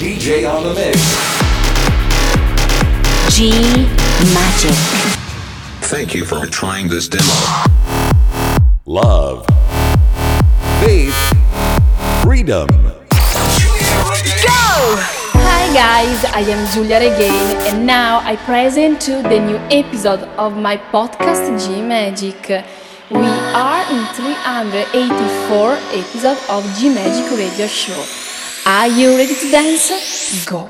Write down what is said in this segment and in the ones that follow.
DJ on the mix. G Magic. Thank you for trying this demo. Love. Faith. Freedom. Go! Hi guys, I am Giulia Regain and now I present to the new episode of my podcast G Magic. We are in 384 episode of G Magic Radio Show. Are you ready to dance? Go!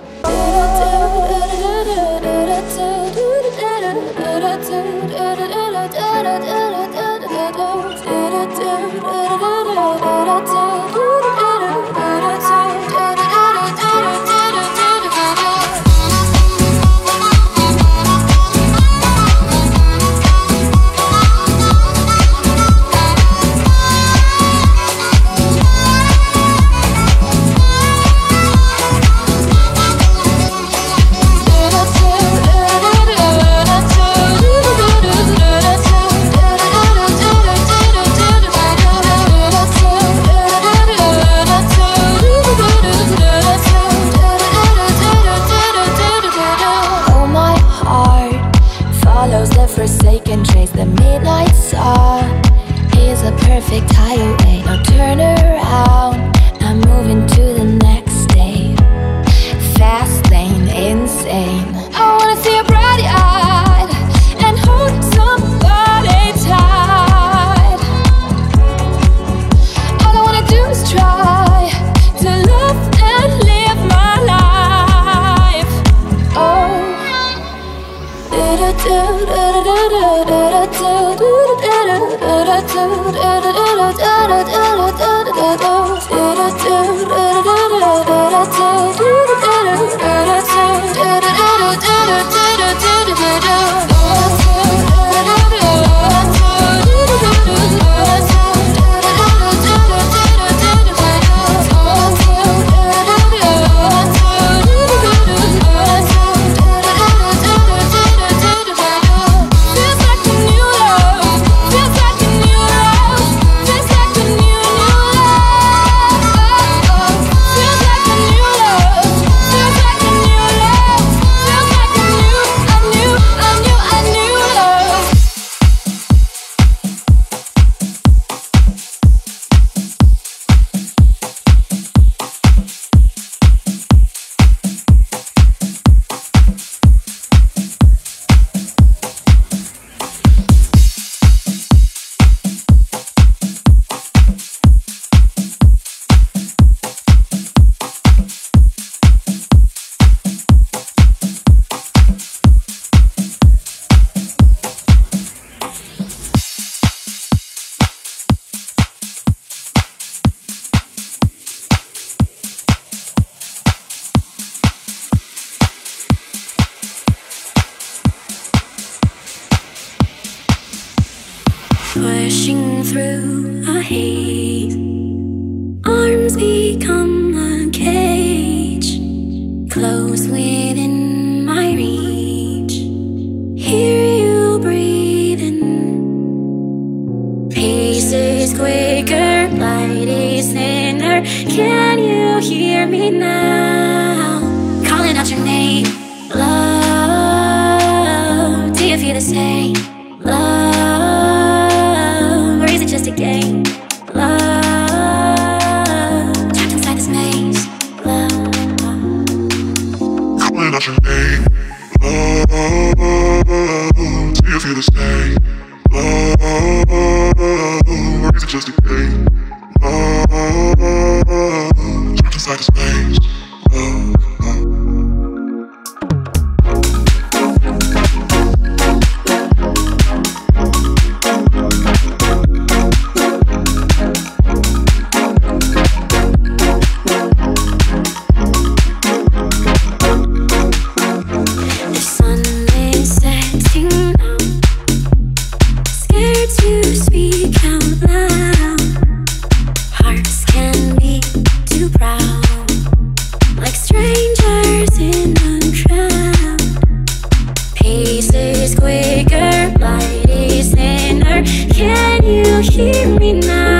terminar.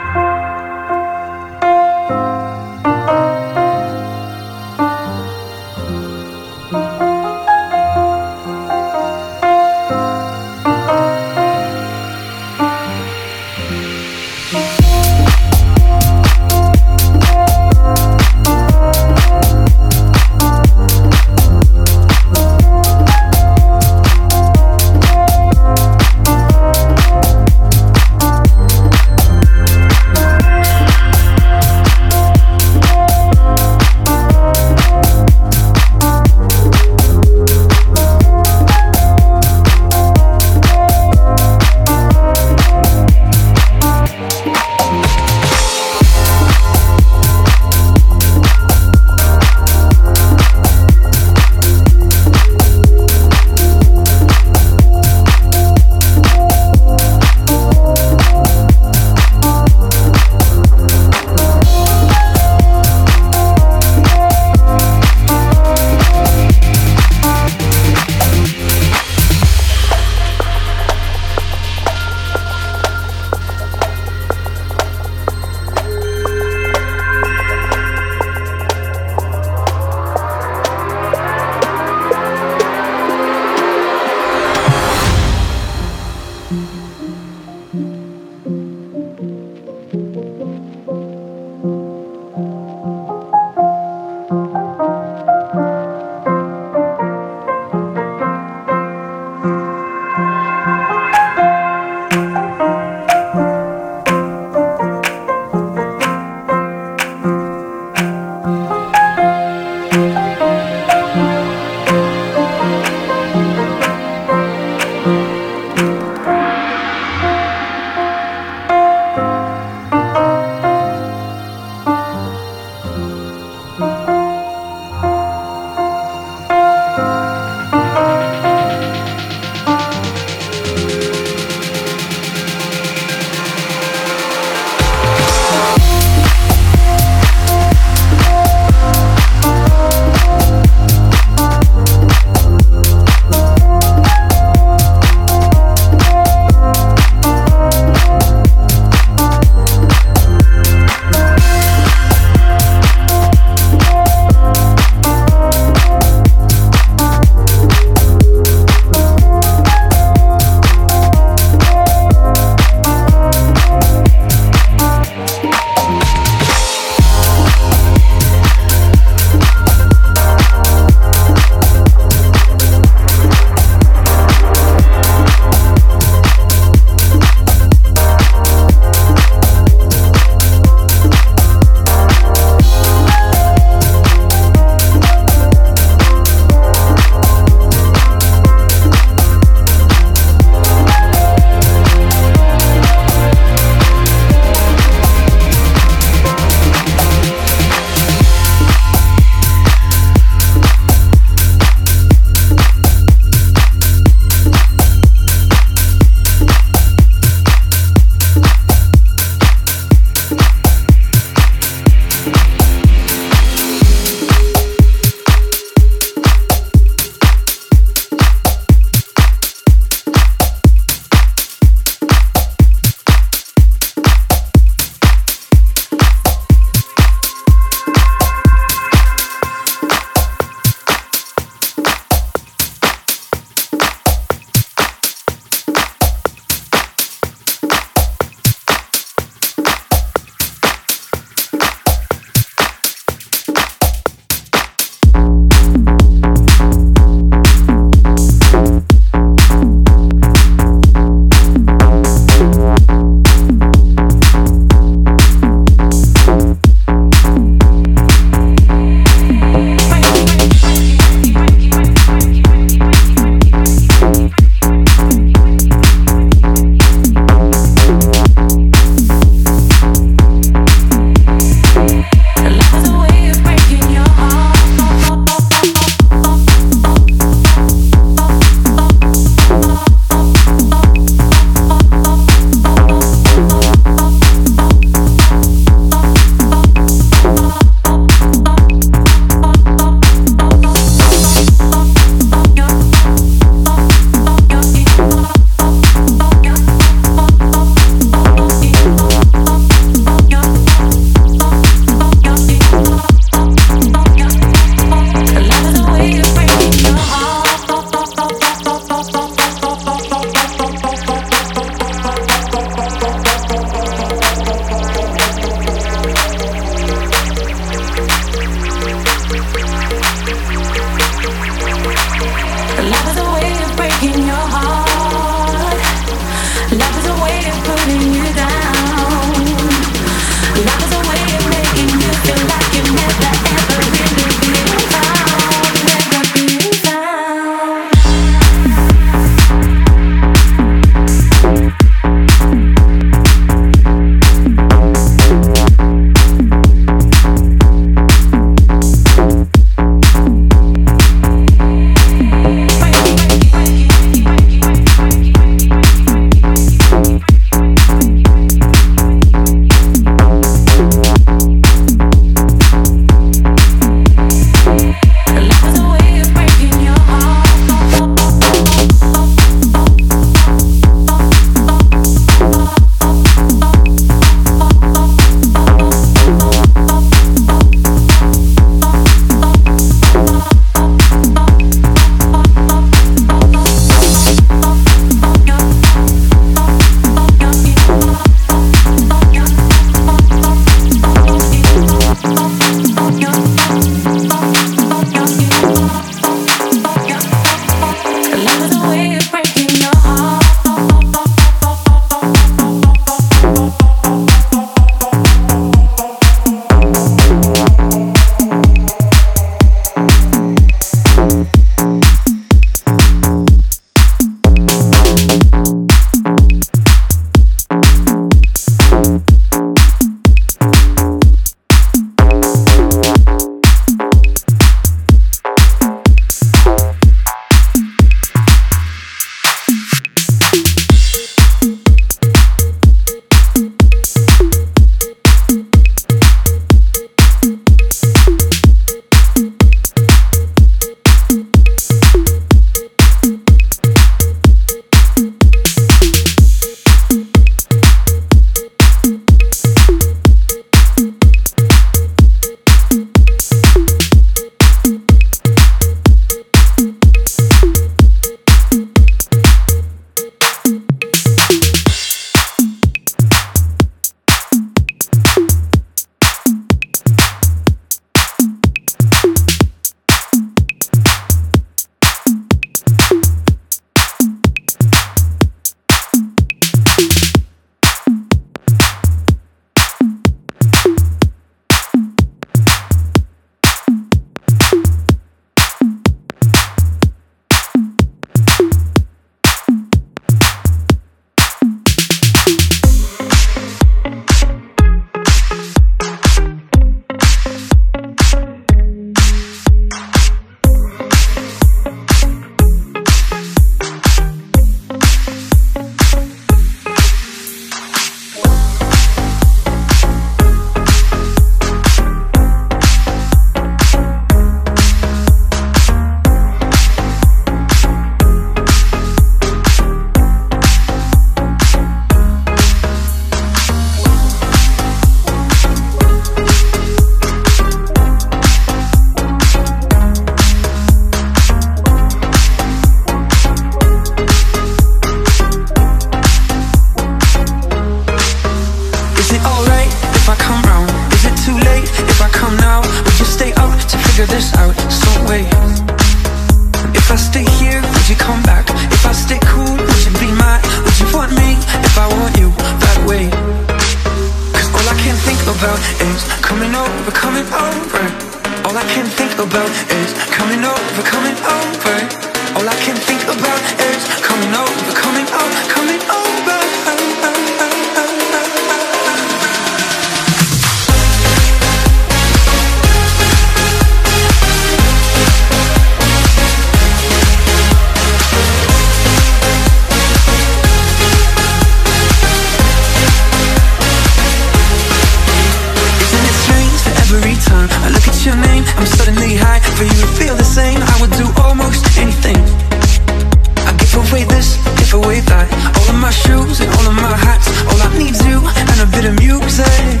My shoes and all of my hats. All I need's you and a bit of music.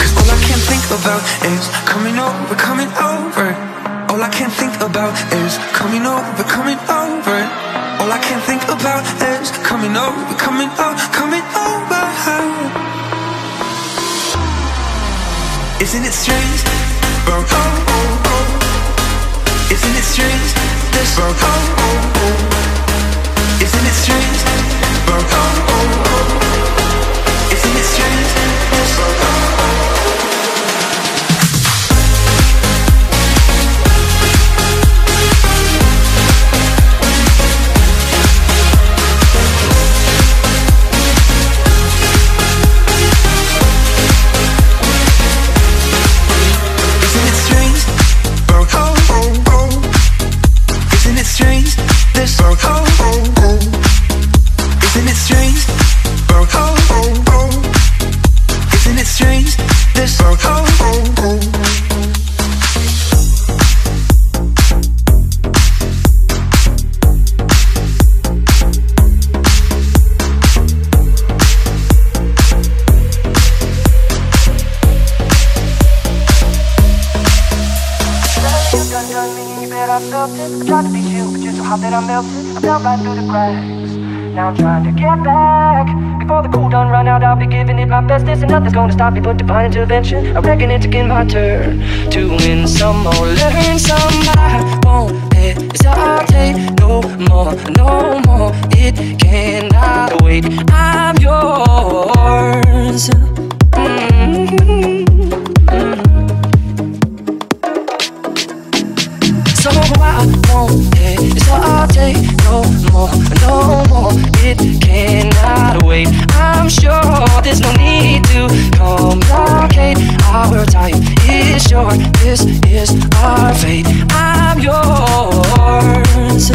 Cause all I can think about is coming over, coming over. All I can think about is coming over, coming over. All I can think about is coming over, coming over, coming over. Isn't it strange? Oh, oh, oh. Isn't it strange? This oh, oh, oh. Bestest, and nothing's gonna stop me but divine intervention. I reckon it's again my turn to win some more, learn some. I won't hesitate no more, no more. It cannot wait. I'm yours. Mhm. So I won't hesitate more, no more. It cannot wait. I'm sure there's no need to complicate. Our time is short. This is our fate. I'm yours.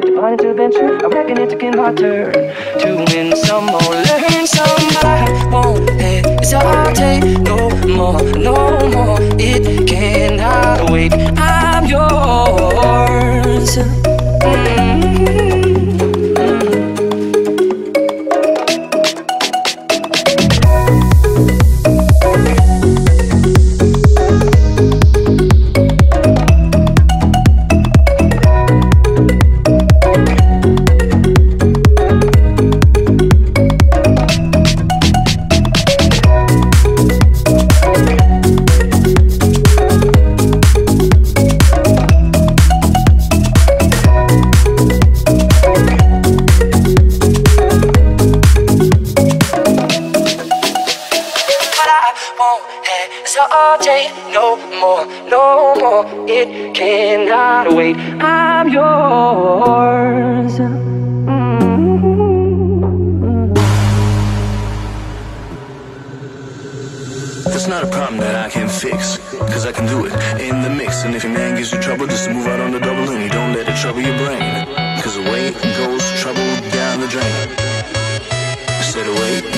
Gonna stop me but divine intervention. I reckon it's again my turn to win some more, learn some. I won't hesitate no more, no more. It cannot wait. I'm yours. Mhm. But more, no more. It cannot wait. I'm yours. That's not a problem that I can fix, cause I can do it in the mix. And if your man gives you trouble, just move out on the double and you don't let it trouble your brain. Cause away goes trouble down the drain. Said away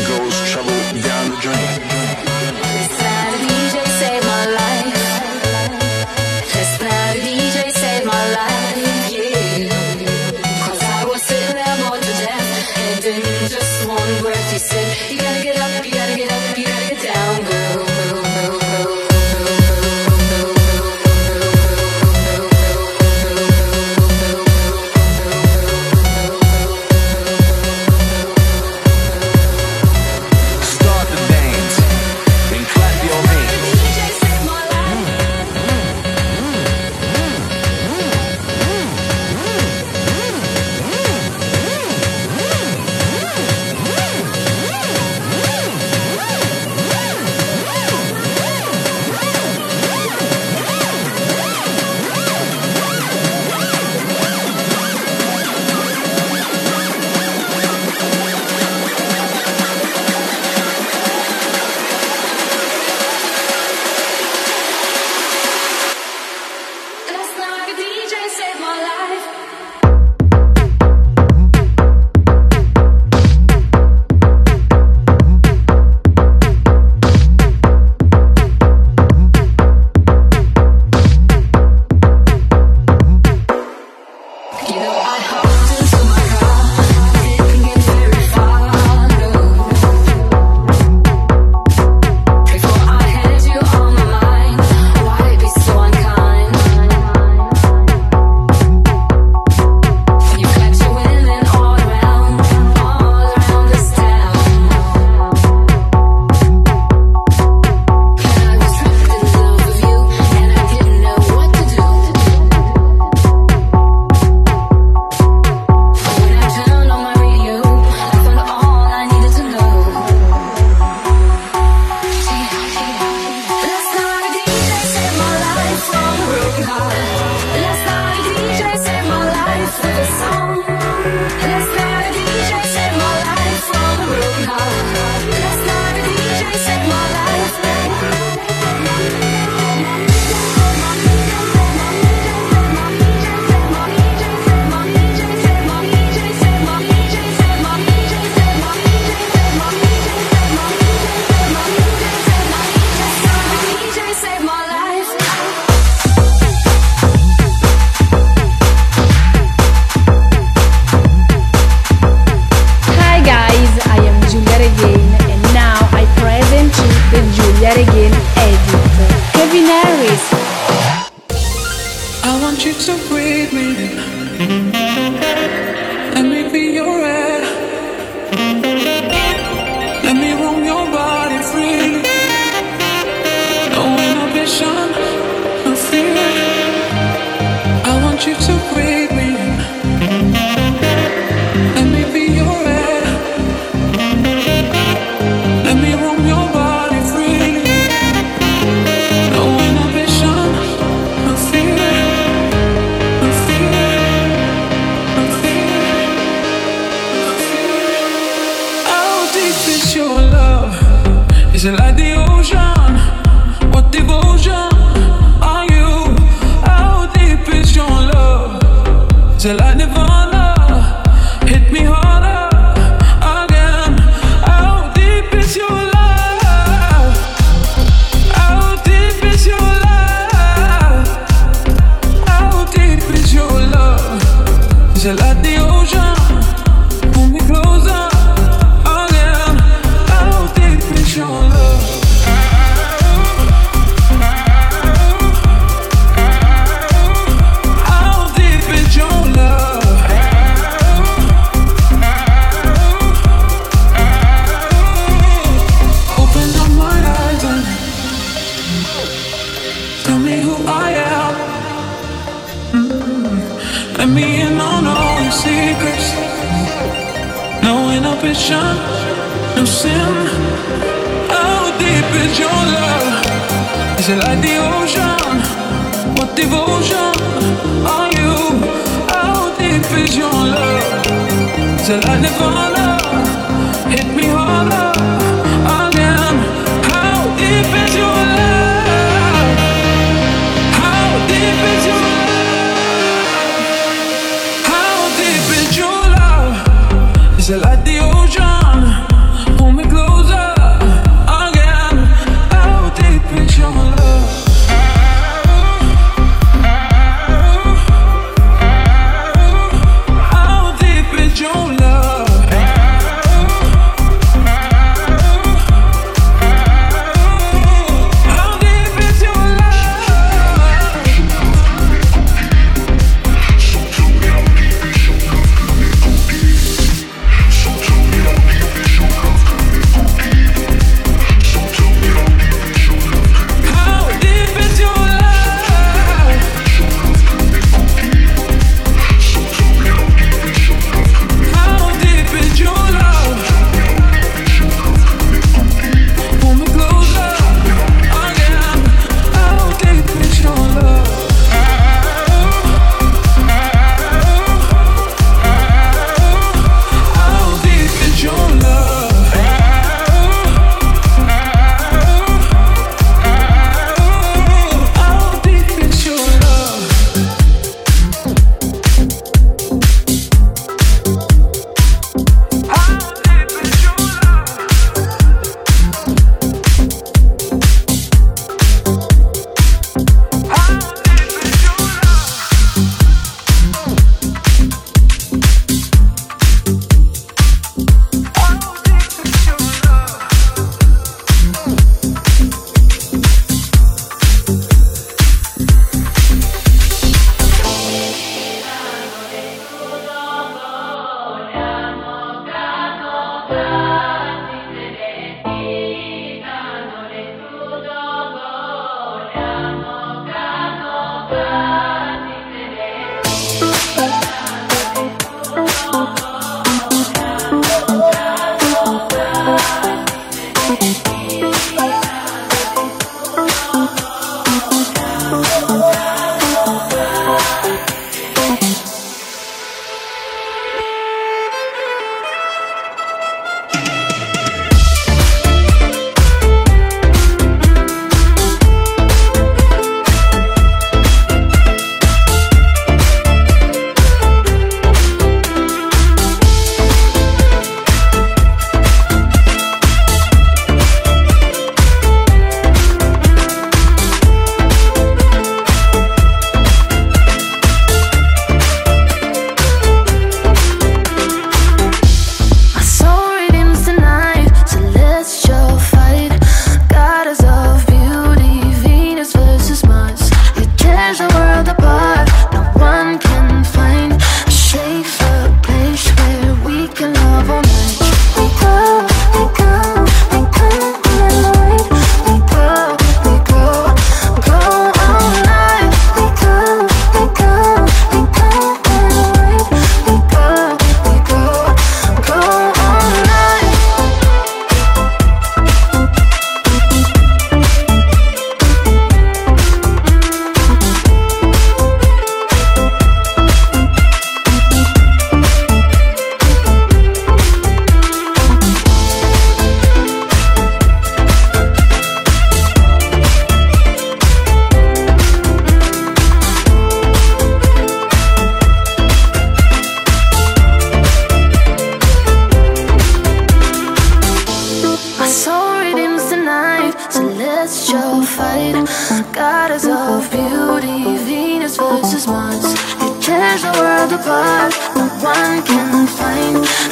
Jehovah.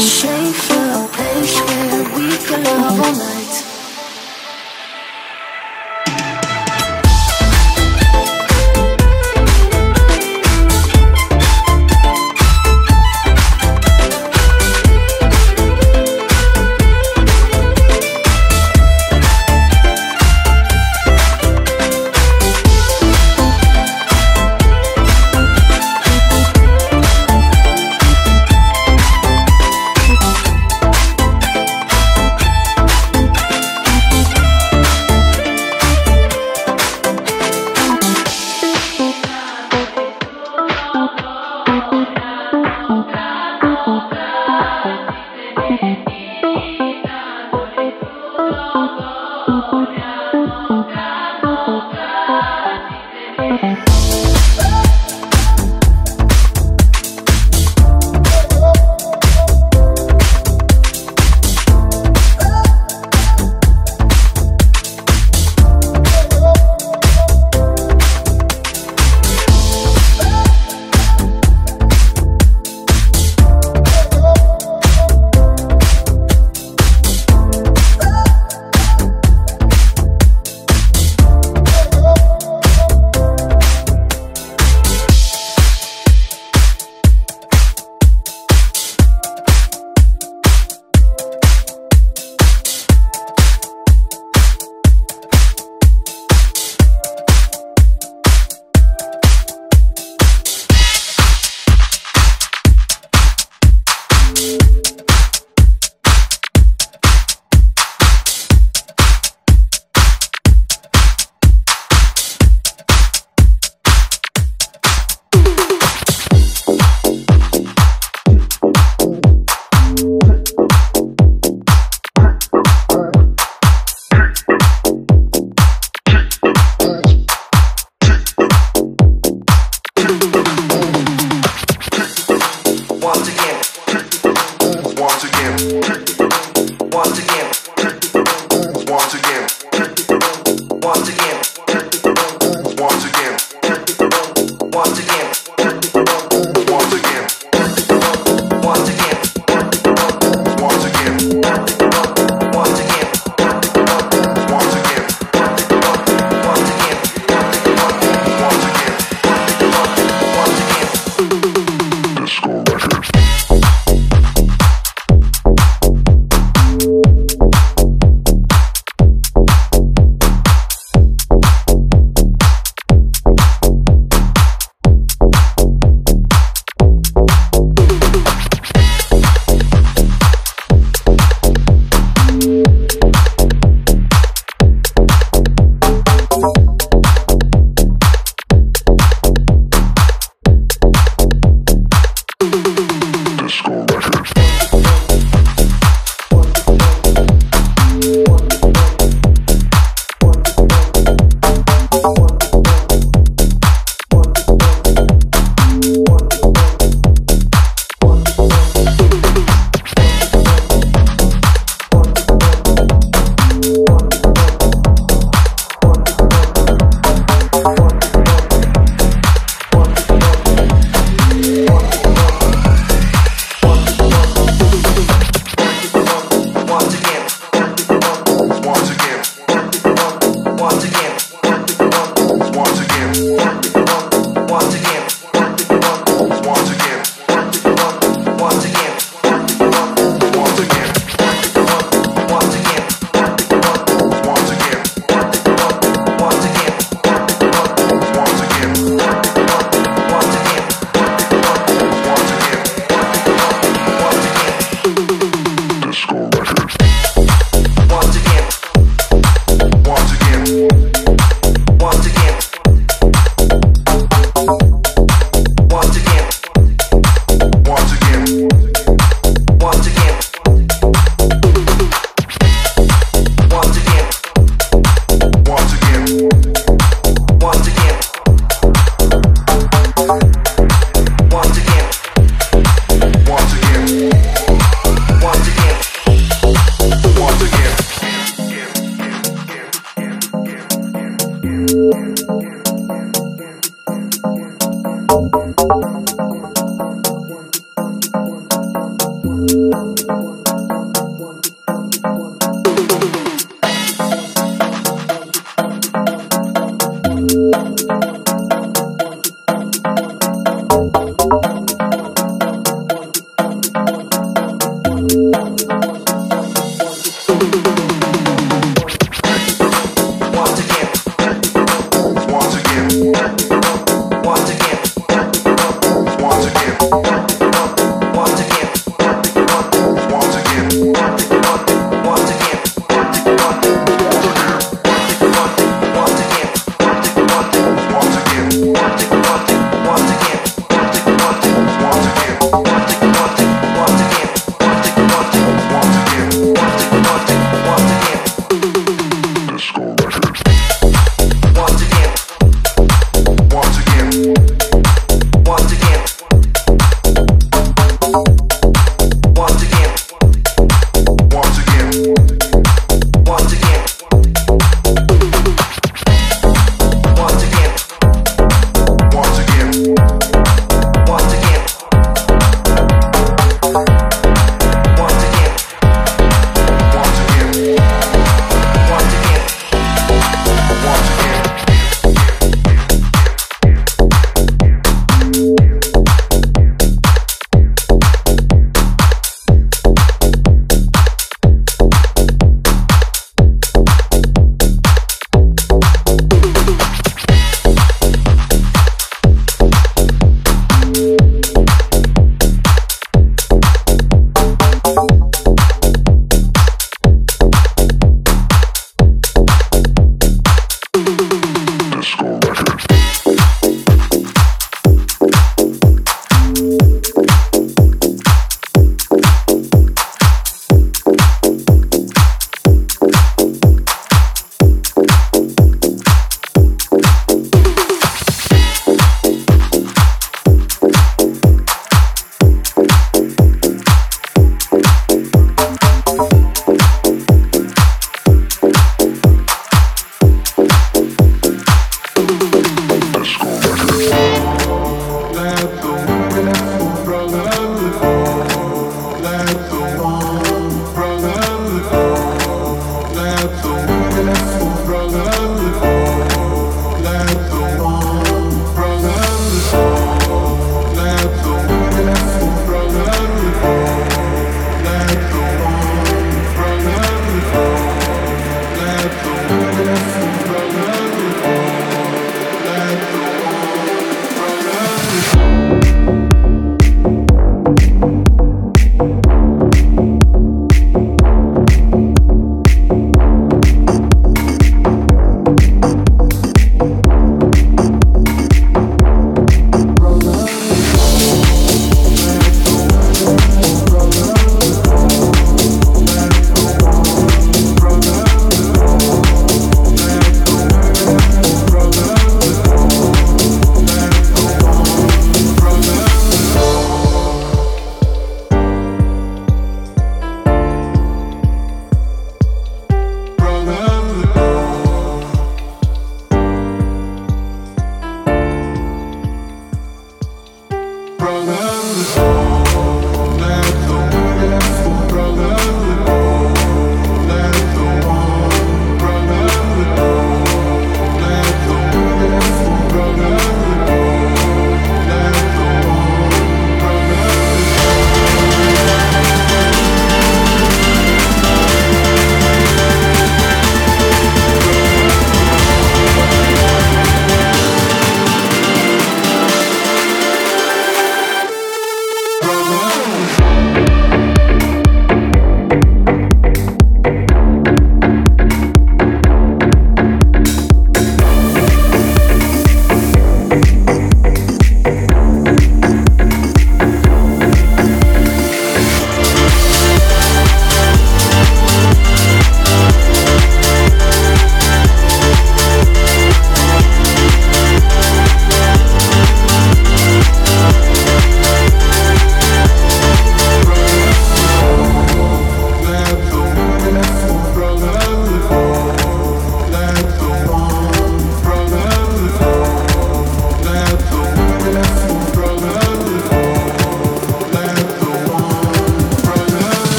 shape for place where we can love on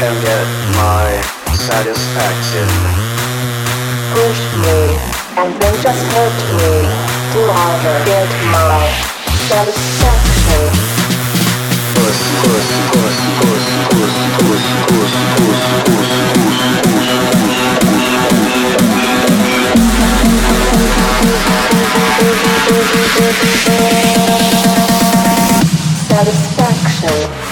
can get my satisfaction. Push me, and then just hurt me. Do I get my satisfaction? Push, push, push, push, push, push, push, push, push, push, push, push, push, push, push, push, push, Satisfaction.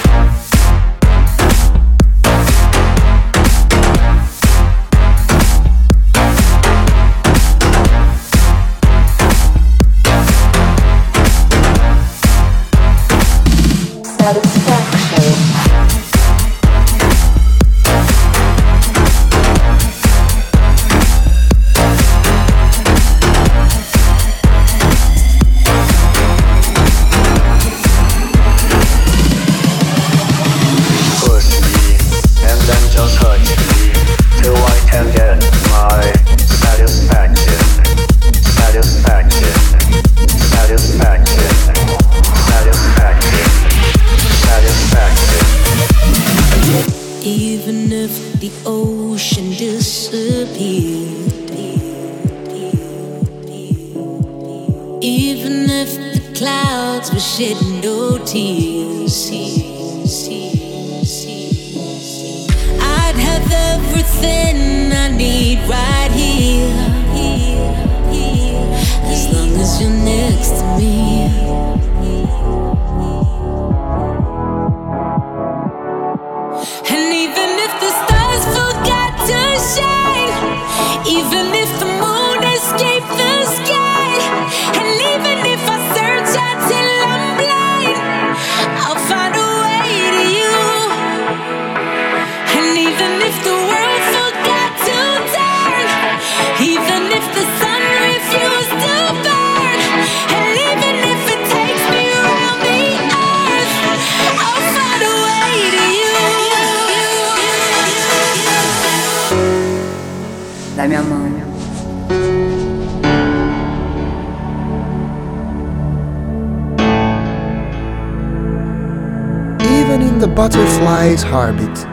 Butterfly's heartbeat,